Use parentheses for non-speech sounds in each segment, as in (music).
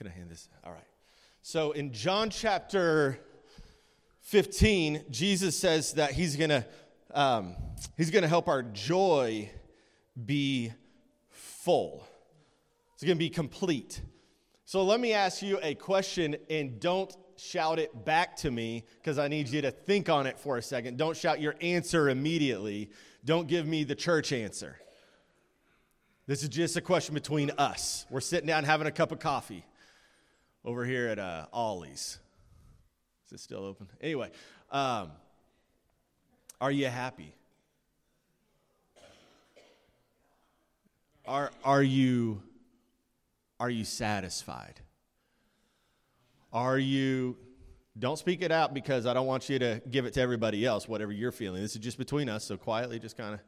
Can I hand this? All right. So in John chapter 15, Jesus says that he's going to um, he's going to help our joy be full. It's going to be complete. So let me ask you a question and don't shout it back to me because I need you to think on it for a second. Don't shout your answer immediately. Don't give me the church answer. This is just a question between us. We're sitting down having a cup of coffee over here at uh, Ollie's. Is it still open? Anyway, um, are you happy? Are, are, you, are you satisfied? Are you, don't speak it out because I don't want you to give it to everybody else, whatever you're feeling. This is just between us, so quietly just kind of,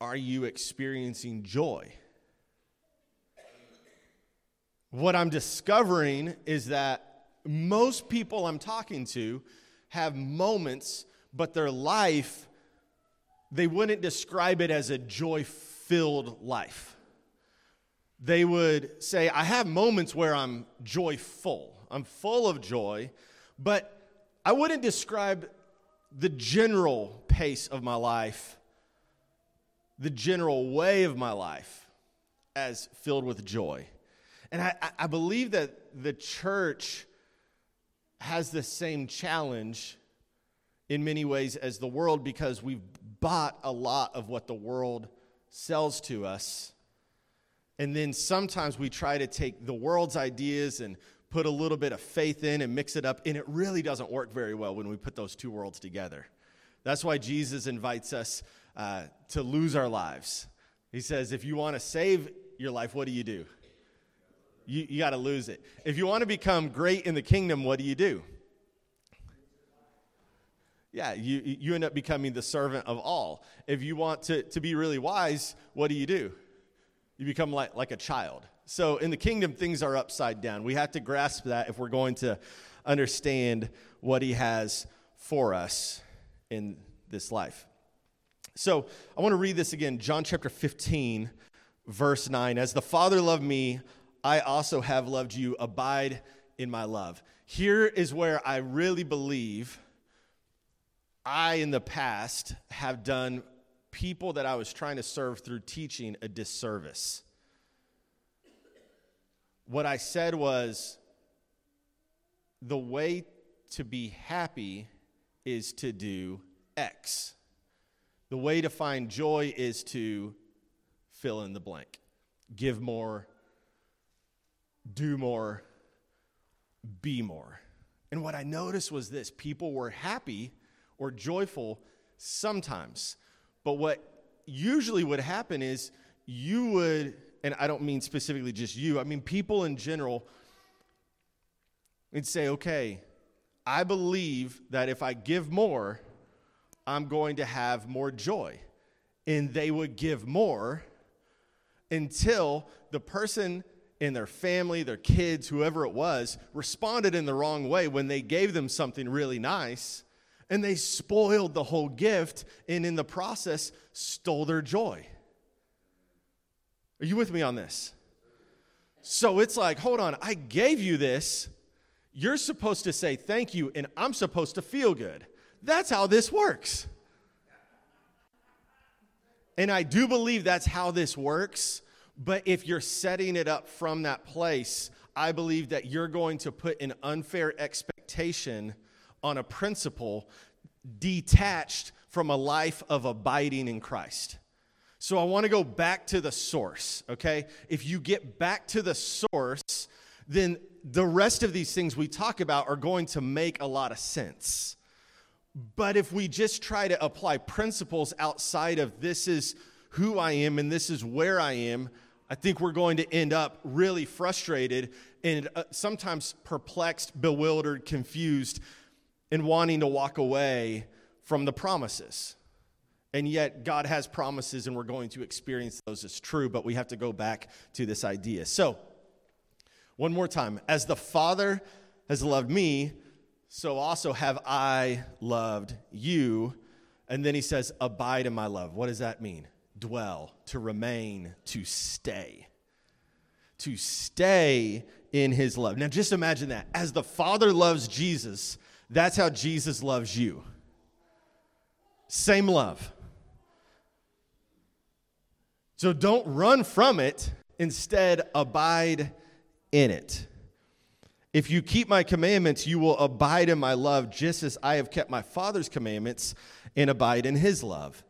are you experiencing joy? What I'm discovering is that most people I'm talking to have moments, but their life, they wouldn't describe it as a joy filled life. They would say, I have moments where I'm joyful, I'm full of joy, but I wouldn't describe the general pace of my life, the general way of my life as filled with joy. And I, I believe that the church has the same challenge in many ways as the world because we've bought a lot of what the world sells to us. And then sometimes we try to take the world's ideas and put a little bit of faith in and mix it up, and it really doesn't work very well when we put those two worlds together. That's why Jesus invites us uh, to lose our lives. He says, if you want to save your life, what do you do? You, you got to lose it. If you want to become great in the kingdom, what do you do? Yeah, you, you end up becoming the servant of all. If you want to, to be really wise, what do you do? You become like, like a child. So in the kingdom, things are upside down. We have to grasp that if we're going to understand what he has for us in this life. So I want to read this again John chapter 15, verse 9. As the Father loved me, I also have loved you. Abide in my love. Here is where I really believe I, in the past, have done people that I was trying to serve through teaching a disservice. What I said was the way to be happy is to do X. The way to find joy is to fill in the blank, give more, do more, be more. And what I noticed was this people were happy or joyful sometimes. But what usually would happen is you would, and I don't mean specifically just you, I mean people in general, would say, okay, I believe that if I give more, I'm going to have more joy. And they would give more until the person and their family, their kids, whoever it was, responded in the wrong way when they gave them something really nice and they spoiled the whole gift and in the process stole their joy. Are you with me on this? So it's like, hold on, I gave you this. You're supposed to say thank you, and I'm supposed to feel good. That's how this works. And I do believe that's how this works but if you're setting it up from that place, I believe that you're going to put an unfair expectation on a principle detached from a life of abiding in Christ. So I want to go back to the source, okay? If you get back to the source, then the rest of these things we talk about are going to make a lot of sense. But if we just try to apply principles outside of this is who I am and this is where I am, I think we're going to end up really frustrated and uh, sometimes perplexed, bewildered, confused, and wanting to walk away from the promises. And yet, God has promises, and we're going to experience those as true, but we have to go back to this idea. So, one more time. As the Father has loved me, so also have I loved you. And then he says, Abide in my love. What does that mean? Dwell, to remain, to stay. to stay in his love. Now, just imagine that. As the Father loves Jesus, that's how Jesus loves you. Same love. So don't run from it, instead, abide in it. If you keep my commandments, you will abide in my love, just as I have kept my Father's commandments and abide in his love.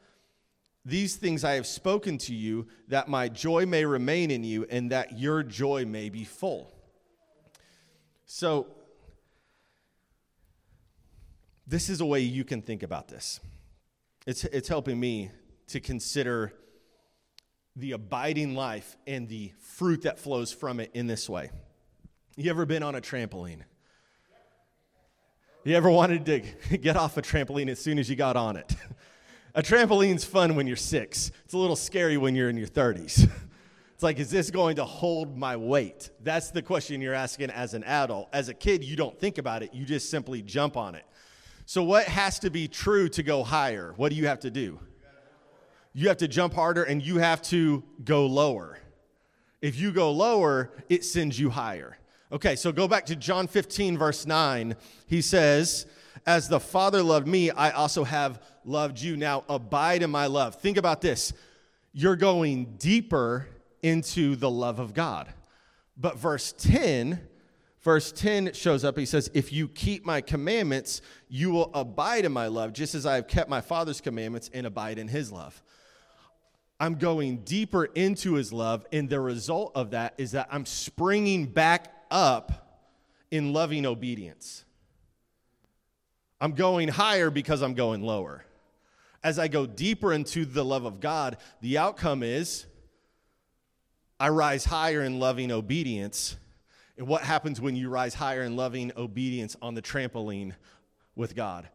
These things I have spoken to you, that my joy may remain in you, and that your joy may be full. So, this is a way you can think about this. It's, it's helping me to consider the abiding life and the fruit that flows from it in this way. You ever been on a trampoline? You ever wanted to (laughs) get off a trampoline as soon as you got on it? (laughs) A trampoline's fun when you're six. It's a little scary when you're in your 30s. (laughs) It's like, is this going to hold my weight? That's the question you're asking as an adult. As a kid, you don't think about it, you just simply jump on it. So, what has to be true to go higher? What do you have to do? You have to jump harder and you have to go lower. If you go lower, it sends you higher. Okay, so go back to John 15, verse 9. He says, As the Father loved me, I also have loved you. Now abide in my love. Think about this. You're going deeper into the love of God. But verse 10, verse 10 shows up. He says, If you keep my commandments, you will abide in my love, just as I have kept my Father's commandments and abide in his love. I'm going deeper into his love, and the result of that is that I'm springing back up in loving obedience. I'm going higher because I'm going lower as I go deeper into the love of God, the outcome is I rise higher in loving obedience. And what happens when you rise higher in loving obedience on the trampoline with God?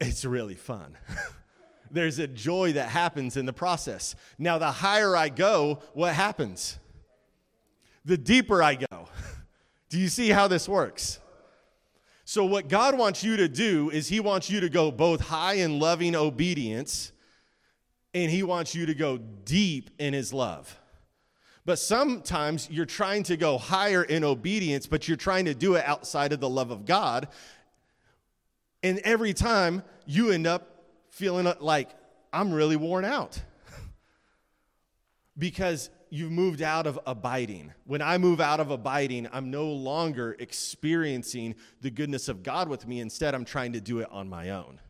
It's really fun. (laughs) There's a joy that happens in the process. Now, the higher I go, what happens? The deeper I go. (laughs) Do you see how this works? So, what God wants you to do is He wants you to go both high in loving obedience, and He wants you to go deep in His love. But sometimes you're trying to go higher in obedience, but you're trying to do it outside of the love of God. And every time you end up feeling like, I'm really worn out. (laughs) because you've moved out of abiding. When I move out of abiding, I'm no longer experiencing the goodness of God with me. Instead, I'm trying to do it on my own.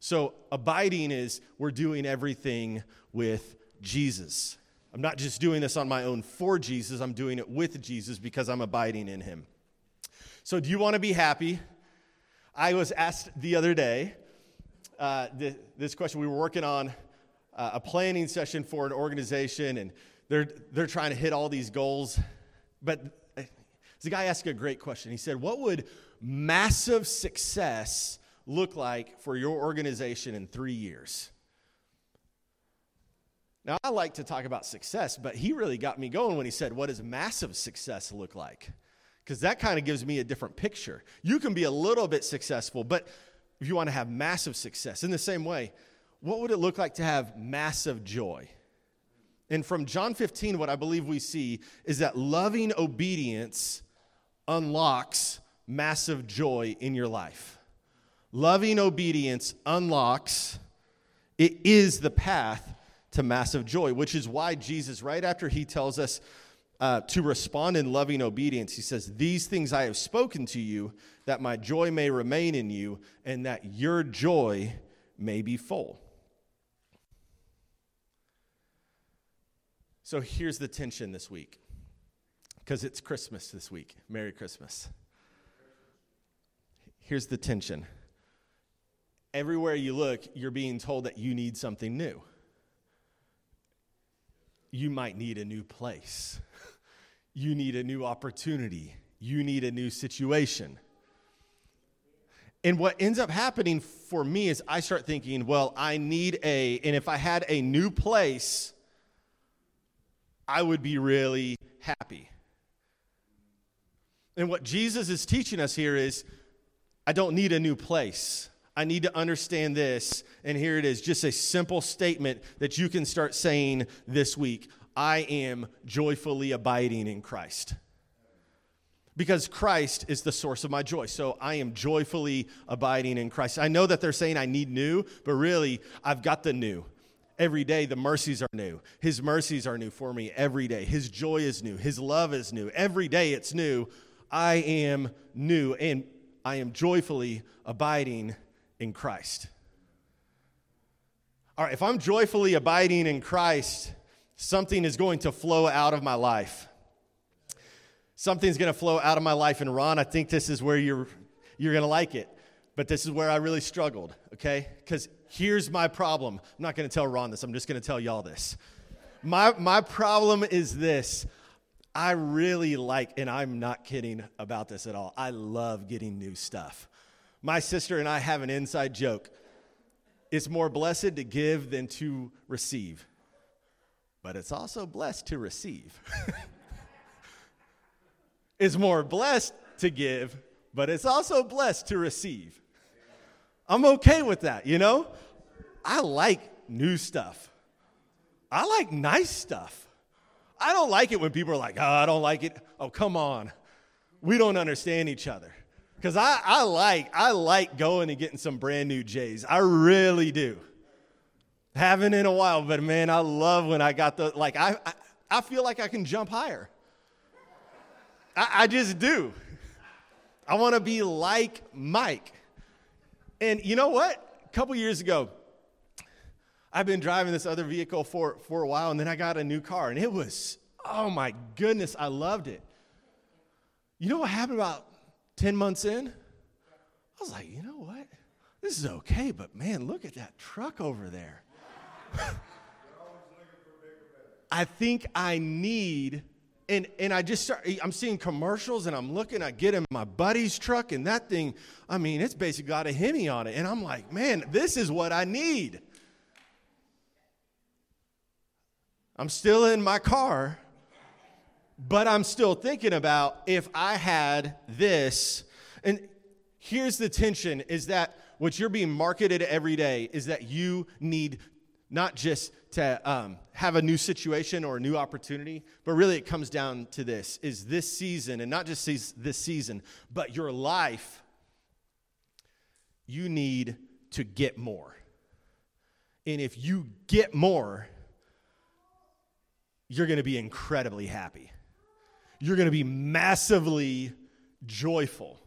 So, abiding is we're doing everything with Jesus. I'm not just doing this on my own for Jesus, I'm doing it with Jesus because I'm abiding in him. So, do you want to be happy? I was asked the other day uh, this question. We were working on uh, a planning session for an organization, and they're, they're trying to hit all these goals. But uh, the guy asked a great question. He said, What would massive success look like for your organization in three years? Now, I like to talk about success, but he really got me going when he said, What does massive success look like? Because that kind of gives me a different picture. You can be a little bit successful, but if you want to have massive success, in the same way, what would it look like to have massive joy? And from John 15, what I believe we see is that loving obedience unlocks massive joy in your life. Loving obedience unlocks, it is the path to massive joy, which is why Jesus, right after he tells us uh, to respond in loving obedience, he says, These things I have spoken to you, that my joy may remain in you, and that your joy may be full. So here's the tension this week because it's Christmas this week. Merry Christmas. Here's the tension. Everywhere you look, you're being told that you need something new. You might need a new place. (laughs) You need a new opportunity. You need a new situation. And what ends up happening for me is I start thinking, well, I need a, and if I had a new place, I would be really happy. And what Jesus is teaching us here is I don't need a new place. I need to understand this. And here it is just a simple statement that you can start saying this week I am joyfully abiding in Christ. Because Christ is the source of my joy. So I am joyfully abiding in Christ. I know that they're saying I need new, but really, I've got the new. Every day, the mercies are new. His mercies are new for me every day. His joy is new. His love is new. Every day, it's new. I am new, and I am joyfully abiding in Christ. All right, if I'm joyfully abiding in Christ, something is going to flow out of my life. Something's going to flow out of my life. And Ron, I think this is where you're, you're going to like it. But this is where I really struggled, okay? Because here's my problem. I'm not going to tell Ron this, I'm just going to tell y'all this. My, my problem is this. I really like, and I'm not kidding about this at all. I love getting new stuff. My sister and I have an inside joke. It's more blessed to give than to receive, but it's also blessed to receive. (laughs) it's more blessed to give, but it's also blessed to receive. I'm okay with that, you know? I like new stuff. I like nice stuff. I don't like it when people are like, oh, I don't like it. Oh, come on. We don't understand each other. Because I, I like I like going and getting some brand new J's. I really do. Haven't in a while, but man, I love when I got the like I I, I feel like I can jump higher. I, I just do. I want to be like Mike. And you know what? A couple years ago, I've been driving this other vehicle for, for a while, and then I got a new car, and it was, oh my goodness, I loved it. You know what happened about 10 months in, I was like, you know what? This is okay, but man, look at that truck over there. (laughs) I think I need, and, and I just start, I'm seeing commercials and I'm looking, I get in my buddy's truck and that thing, I mean, it's basically got a Hemi on it. And I'm like, man, this is what I need. I'm still in my car, but I'm still thinking about if I had this. And here's the tension is that what you're being marketed every day is that you need not just to um, have a new situation or a new opportunity, but really it comes down to this is this season, and not just this season, but your life, you need to get more. And if you get more, you're going to be incredibly happy you're going to be massively joyful.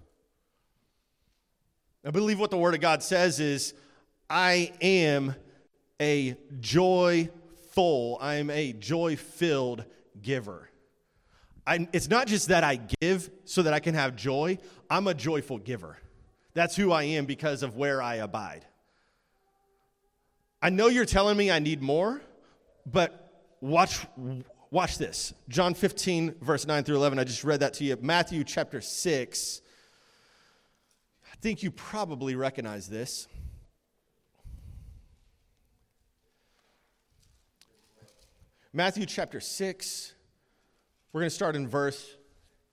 I believe what the Word of God says is, I am a joyful, I am a joy filled giver. I, it's not just that I give so that I can have joy, I'm a joyful giver. That's who I am because of where I abide. I know you're telling me I need more, but watch Watch this. John 15, verse 9 through 11. I just read that to you. Matthew chapter 6. I think you probably recognize this. Matthew chapter 6. We're going to start in verse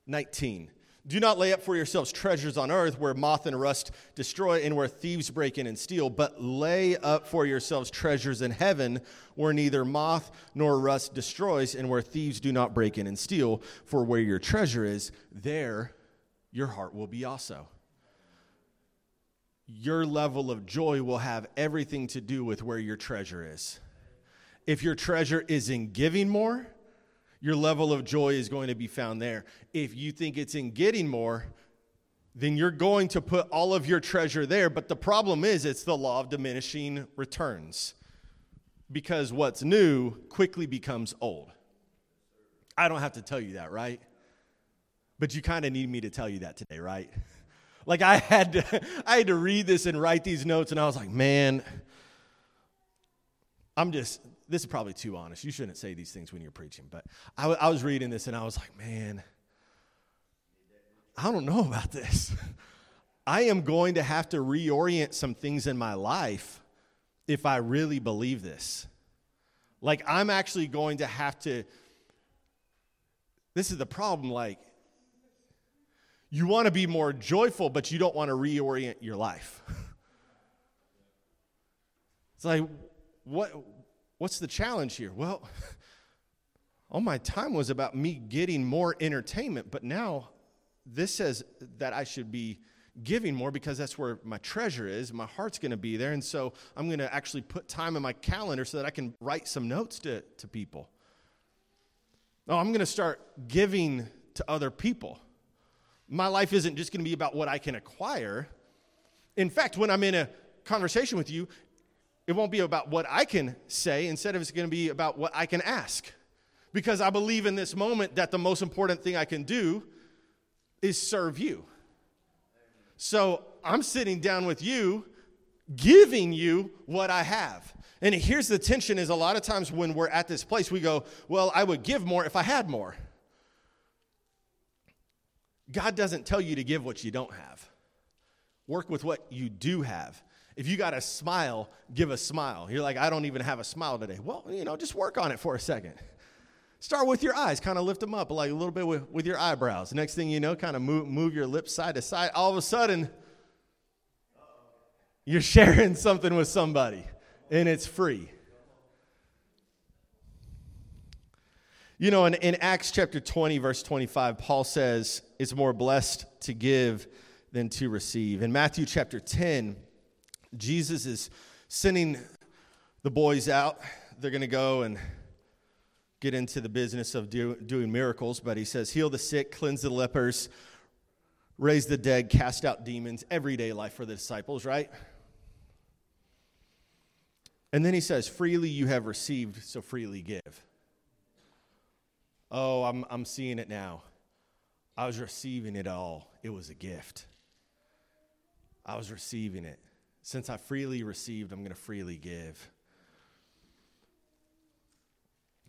19. Do not lay up for yourselves treasures on earth where moth and rust destroy and where thieves break in and steal, but lay up for yourselves treasures in heaven where neither moth nor rust destroys and where thieves do not break in and steal. For where your treasure is, there your heart will be also. Your level of joy will have everything to do with where your treasure is. If your treasure is in giving more, your level of joy is going to be found there. If you think it's in getting more, then you're going to put all of your treasure there. But the problem is, it's the law of diminishing returns because what's new quickly becomes old. I don't have to tell you that, right? But you kind of need me to tell you that today, right? (laughs) Like I had to, (laughs) I had to read this and write these notes, and I was like, man, I'm just this is probably too honest. You shouldn't say these things when you're preaching, but I, w- I was reading this and I was like, man, I don't know (laughs) about this. I am going to have to reorient some things in my life if I really believe this. Like, I'm actually going to have to. This is the problem. Like, you want to be more joyful, but you don't want to reorient your life. (laughs) it's like, what, What's the challenge here? Well, (laughs) all my time was about me getting more entertainment, but now this says that I should be giving more because that's where my treasure is. My heart's going to be there. And so I'm going to actually put time in my calendar so that I can write some notes to, to people. Oh, I'm going to start giving to other people. My life isn't just going to be about what I can acquire. In fact, when I'm in a conversation with you, it won't be about what I can say. Instead it's going to be about what I can ask. Because I believe in this moment that the most important thing I can do is serve you. So I'm sitting down with you, giving you what I have. And here's the tension is a lot of times when we're at this place, we go, Well, I would give more if I had more. God doesn't tell you to give what you don't have. Work with what you do have. If you got a smile, give a smile. You're like, I don't even have a smile today. Well, you know, just work on it for a second. Start with your eyes, kind of lift them up like a little bit with, with your eyebrows. Next thing you know, kind of move, move your lips side to side. All of a sudden, you're (laughs) sharing something with somebody and it's free. You know, in, in Acts chapter 20, verse 25, Paul says it's more blessed to give than to receive. In Matthew chapter 10, Jesus is sending the boys out. They're going to go and get into the business of do, doing miracles, but he says, heal the sick, cleanse the lepers, raise the dead, cast out demons, everyday life for the disciples, right? And then he says, freely you have received, so freely give. Oh, I'm, I'm seeing it now. I was receiving it all. It was a gift. I was receiving it. Since I freely received, I'm going to freely give.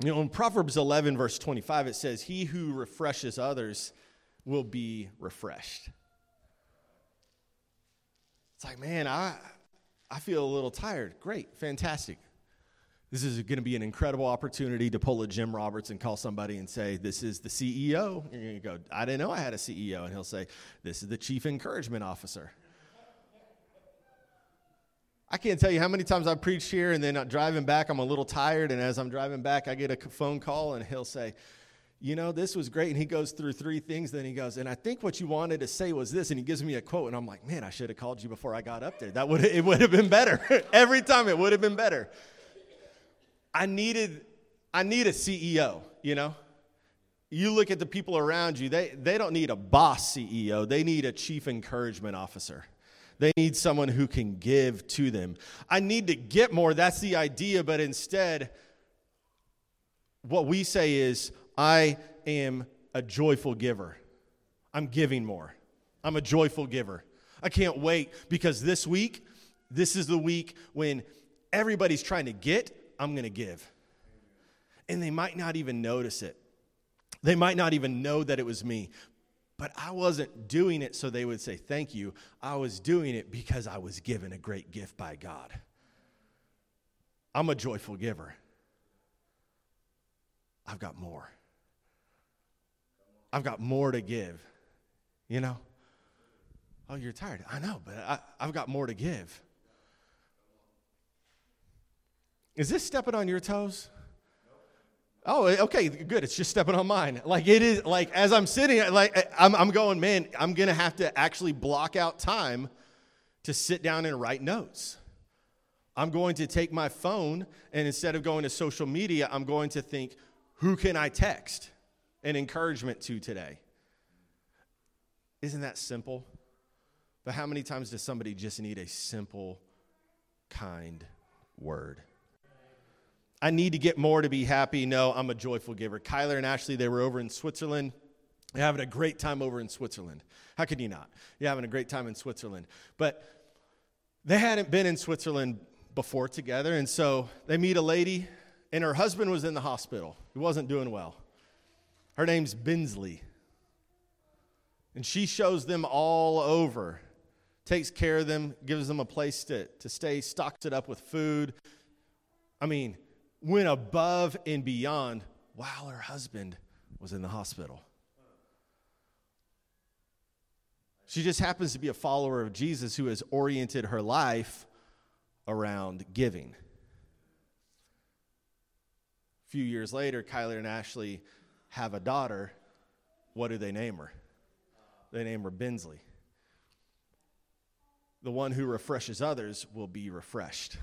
You know, in Proverbs 11, verse 25, it says, He who refreshes others will be refreshed. It's like, man, I, I feel a little tired. Great, fantastic. This is going to be an incredible opportunity to pull a Jim Roberts and call somebody and say, This is the CEO. And you're going to go, I didn't know I had a CEO. And he'll say, This is the Chief Encouragement Officer. I can't tell you how many times I've preached here and then uh, driving back, I'm a little tired. And as I'm driving back, I get a phone call and he'll say, You know, this was great. And he goes through three things. Then he goes, And I think what you wanted to say was this. And he gives me a quote. And I'm like, Man, I should have called you before I got up there. That would (laughs) it would have been better. (laughs) Every time it would have been better. I needed, I need a CEO, you know? You look at the people around you, they, they don't need a boss CEO, they need a chief encouragement officer. They need someone who can give to them. I need to get more. That's the idea. But instead, what we say is, I am a joyful giver. I'm giving more. I'm a joyful giver. I can't wait because this week, this is the week when everybody's trying to get, I'm going to give. And they might not even notice it. They might not even know that it was me. But I wasn't doing it so they would say thank you. I was doing it because I was given a great gift by God. I'm a joyful giver. I've got more. I've got more to give. You know? Oh, you're tired. I know, but I, have got more to give. Is this stepping on your toes? Oh, eh, okay, good. It's just stepping on mine. Like it is, like as I'm sitting, like eh, I'm, I'm going, man, I'm to have to actually block out time to sit down and write notes. I'm going to take my phone and instead of going to social media, I'm going to think, who can I text an encouragement to today? Isn't that simple? But how many times does somebody just need a simple, kind word? I need to get more to be happy. No, I'm a joyful giver. Kyler and Ashley, they were over in Switzerland. They're having a great time over in Switzerland. How could you not? You're having a great time in Switzerland. But they hadn't been in Switzerland before together, and so they meet a lady, and her husband was in the hospital. He wasn't doing well. Her name's Bensley. And she shows them all over, takes care of them, gives them a place to, to stay, stocks it up with food. I mean, went above and beyond while her husband was in the hospital. She just happens to be a follower of Jesus who has oriented her life around giving. A few years later, Kyler and Ashley have a daughter. What do they name her? They name her Bensley. The one who refreshes others will be refreshed.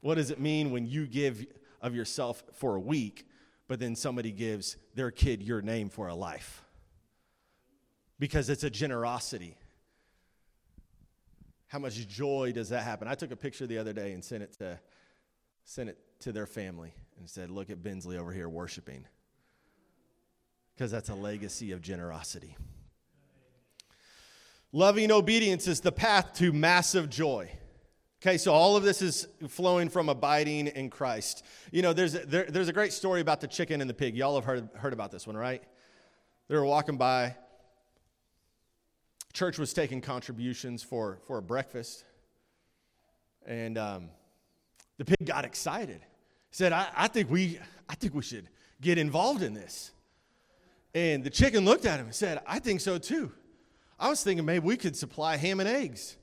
What does it mean when you give of yourself for a week, but then somebody gives their kid your name for a life? Because it's a generosity. How much joy does that happen? I took a picture the other day and sent it to sent it to their family and said, "Look at Bensley over here worshiping." Because that's a legacy of generosity. Loving obedience is the path to massive joy. Okay, so all of this is flowing from abiding in Christ. You know, there's a, there, there's a great story about the chicken and the pig. Y'all have heard, heard about this one, right? They were walking by. Church was taking contributions for, for a breakfast. And um, the pig got excited. He said, I, I, think we, I think we should get involved in this. And the chicken looked at him and said, I think so too. I was thinking maybe we could supply ham and eggs.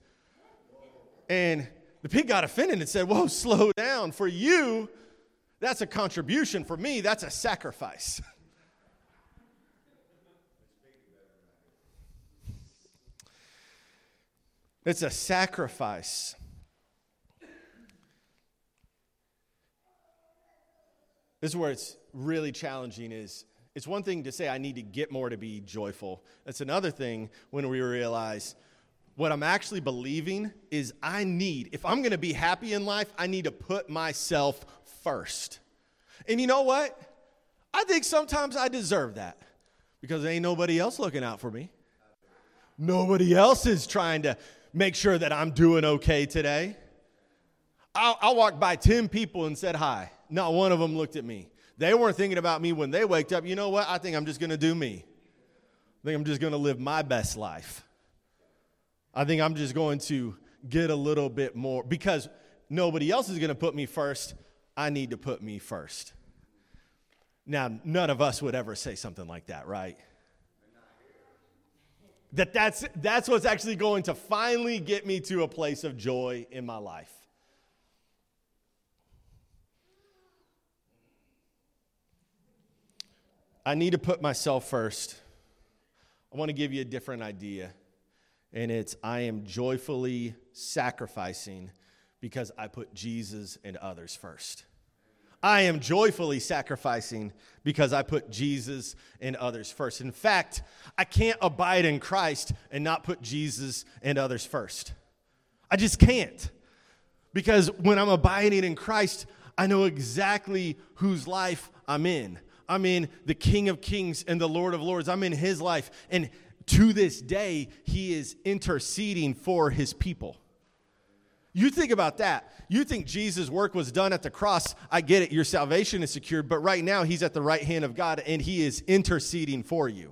And the pig got offended and said, Whoa, slow down. For you, that's a contribution. For me, that's a sacrifice. (laughs) it's a sacrifice. This is where it's really challenging is it's one thing to say I need to get more to be joyful. It's another thing when we realize what I'm actually believing is I need, if I'm gonna be happy in life, I need to put myself first. And you know what? I think sometimes I deserve that because there ain't nobody else looking out for me. Nobody else is trying to make sure that I'm doing okay today. I, I walked by 10 people and said hi. Not one of them looked at me. They weren't thinking about me when they waked up. You know what? I think I'm just to do me. I think I'm just to live my best life. I think I'm just going to get a little bit more because nobody else is going to put me first. I need to put me first. Now, none of us would ever say something like that, right? That that's, that's what's actually going to finally get me to a place of joy in my life. I need to put myself first. I want to give you a different idea and it's I am joyfully sacrificing because I put Jesus and others first. I am joyfully sacrificing because I put Jesus and others first. In fact, I can't abide in Christ and not put Jesus and others first. I just can't. Because when I'm abiding in Christ, I know exactly whose life I'm in. I'm in the King of Kings and the Lord of Lords. I'm in his life. And to this day, he is interceding for his people. You think about that. You think Jesus' work was done at the cross. I get it, your salvation is secured, but right now he's at the right hand of God and he is interceding for you.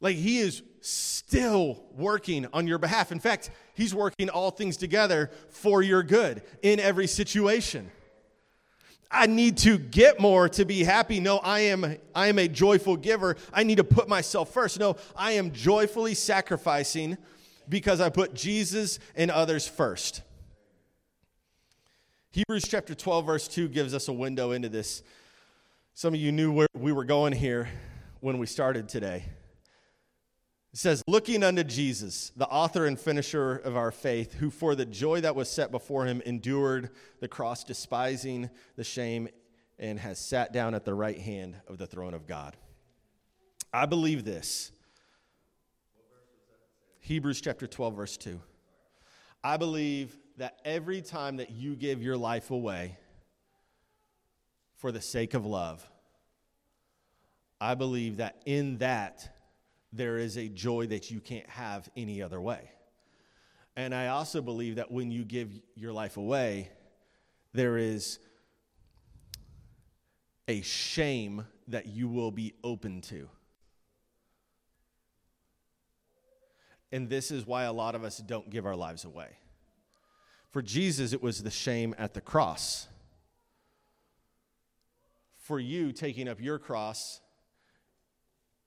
Like he is still working on your behalf. In fact, he's working all things together for your good in every situation. I need to get more to be happy. No, I am, I am a joyful giver. I need to put myself first. No, I am joyfully sacrificing because I put Jesus and others first. Hebrews chapter 12, verse 2 gives us a window into this. Some of you knew where we were going here when we started today. It says, Looking unto Jesus, the author and finisher of our faith, who for the joy that was set before him endured the cross, despising the shame, and has sat down at the right hand of the throne of God. I believe this. Hebrews chapter 12, verse 2. I believe that every time that you give your life away for the sake of love, I believe that in that there is a joy that you can't have any other way. And I also believe that when you give your life away, there is a shame that you will be open to. And this is why a lot of us don't give our lives away. For Jesus, it was the shame at the cross. For you, taking up your cross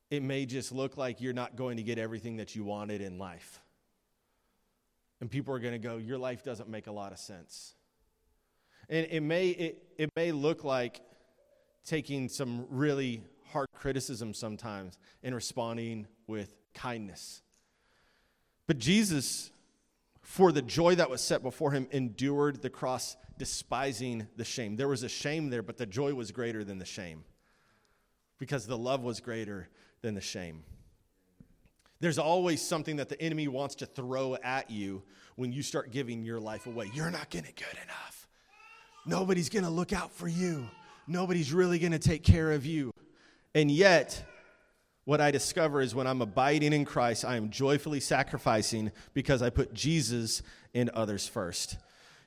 it may just look like you're not going to get everything that you wanted in life. And people are going to go, Your life doesn't make a lot of sense. And it may, it, it may look like taking some really hard criticism sometimes and responding with kindness. But Jesus, for the joy that was set before him, endured the cross, despising the shame. There was a shame there, but the joy was greater than the shame because the love was greater than the shame. There's always something that the enemy wants to throw at you when you start giving your life away. You're not getting good enough. Nobody's going to look out for you. Nobody's really going to take care of you. And yet, what I discover is when I'm abiding in Christ, I am joyfully sacrificing because I put Jesus and others first.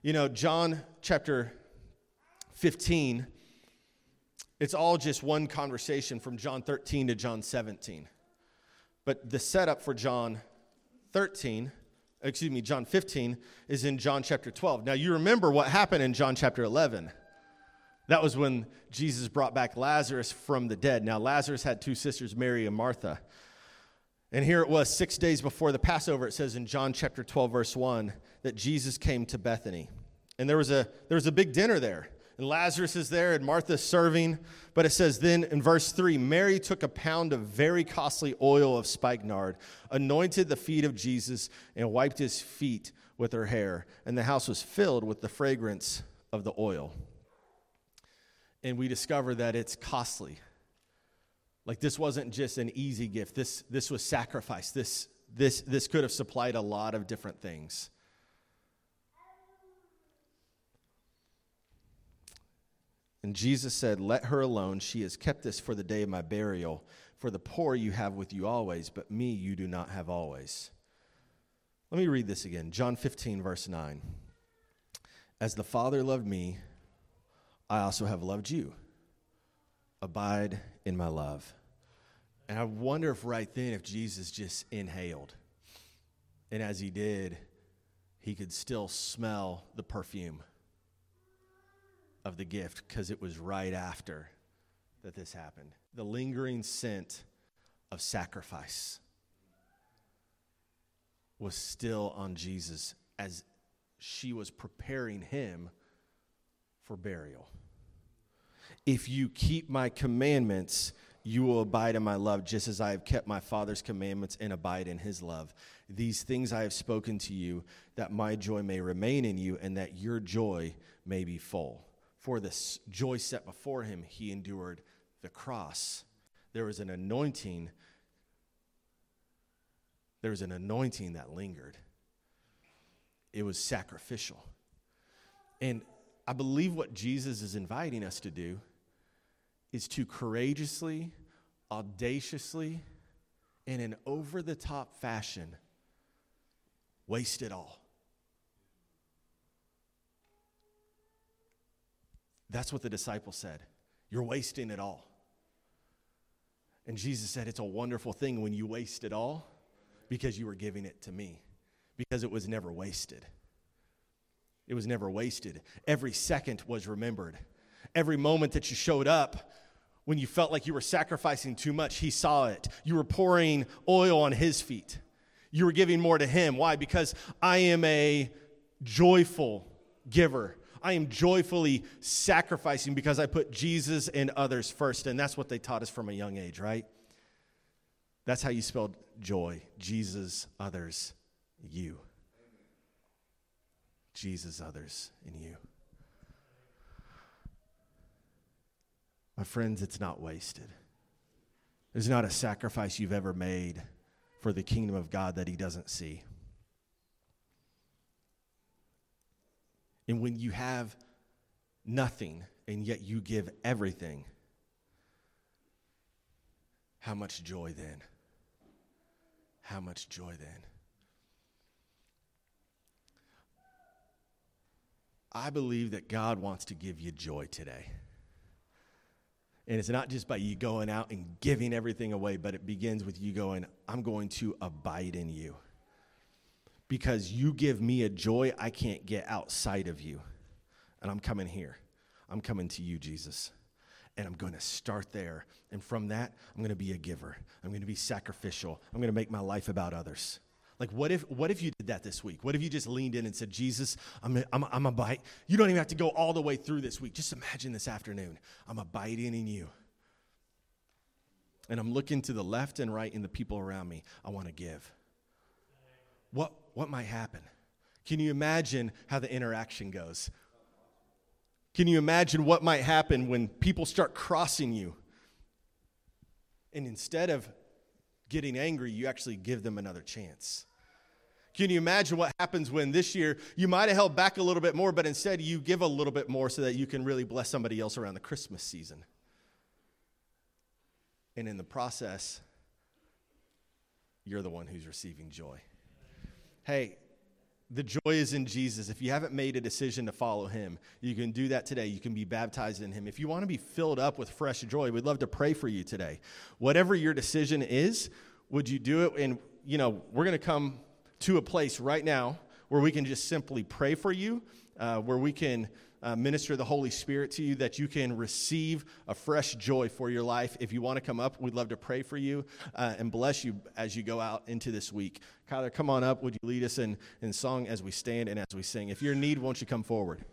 You know, John chapter 15, it's all just one conversation from John 13 to John 17. But the setup for John 13 excuse me, John 15 is in John chapter 12. Now, you remember what happened in John chapter 11. That was when Jesus brought back Lazarus from the dead. Now, Lazarus had two sisters, Mary and Martha. And here it was, six days before the Passover, it says in John chapter 12, verse 1, that Jesus came to Bethany. And there was a, there was a big dinner there. And Lazarus is there, and Martha's serving. But it says then in verse 3 Mary took a pound of very costly oil of spikenard, anointed the feet of Jesus, and wiped his feet with her hair. And the house was filled with the fragrance of the oil. And we discover that it's costly. Like this wasn't just an easy gift, this, this was sacrifice. This, this, this could have supplied a lot of different things. And Jesus said, Let her alone. She has kept this for the day of my burial. For the poor you have with you always, but me you do not have always. Let me read this again. John 15, verse 9. As the Father loved me, I also have loved you. Abide in my love. And I wonder if right then, if Jesus just inhaled, and as he did, he could still smell the perfume of the gift because it was right after that this happened. The lingering scent of sacrifice was still on Jesus as she was preparing him for burial. If you keep my commandments, you will abide in my love, just as I have kept my Father's commandments and abide in his love. These things I have spoken to you, that my joy may remain in you, and that your joy may be full for the joy set before him, he endured the cross. There was an anointing. There was an anointing that lingered. It was sacrificial. And I believe what Jesus is inviting us to do is to courageously, audaciously, in an over the top fashion, waste it all. That's what the disciples said. You're wasting it all. And Jesus said, It's a wonderful thing when you waste it all because you were giving it to me, because it was never wasted. It was never wasted. Every second was remembered. Every moment that you showed up, when you felt like you were sacrificing too much, he saw it. You were pouring oil on his feet. You were giving more to him. Why? Because I am a joyful giver. I am joyfully sacrificing because I put Jesus and others first. And that's what they taught us from a young age, right? That's how you spelled joy Jesus, others, you. Jesus, others, and you. My friends, it's not wasted. There's not a sacrifice you've ever made for the kingdom of God that He doesn't see. And when you have nothing and yet you give everything, how much joy then? How much joy then? I believe that God wants to give you joy today. And it's not just by you going out and giving everything away, but it begins with you going, I'm going to abide in you because you give me a joy I can't get outside of you. And I'm coming here. I'm coming to you, Jesus. And I'm going to start there. And from that, I'm going to be a giver. I'm going to be sacrificial. I'm going to make my life about others. Like, what if, what if you did that this week? What if you just leaned in and said, Jesus, I'm I'm, I'm a bite. You don't even have to go all the way through this week. Just imagine this afternoon. I'm abiding in you. And I'm looking to the left and right in the people around me. I want to give. What, what might happen? Can you imagine how the interaction goes? Can you imagine what might happen when people start crossing you? And instead of getting angry, you actually give them another chance. Can you imagine what happens when this year you might have held back a little bit more, but instead you give a little bit more so that you can really bless somebody else around the Christmas season? And in the process, you're the one who's receiving joy. Hey, the joy is in Jesus. If you haven't made a decision to follow him, you can do that today. You can be baptized in him. If you want to be filled up with fresh joy, we'd love to pray for you today. Whatever your decision is, would you do it? And, you know, we're going to come to a place right now where we can just simply pray for you, uh, where we can uh, minister the Holy Spirit to you, that you can receive a fresh joy for your life. If you want to come up, we'd love to pray for you uh, and bless you as you go out into this week. Kyler, come on up. Would you lead us in, in song as we stand and as we sing? If you're in need, won't you come forward?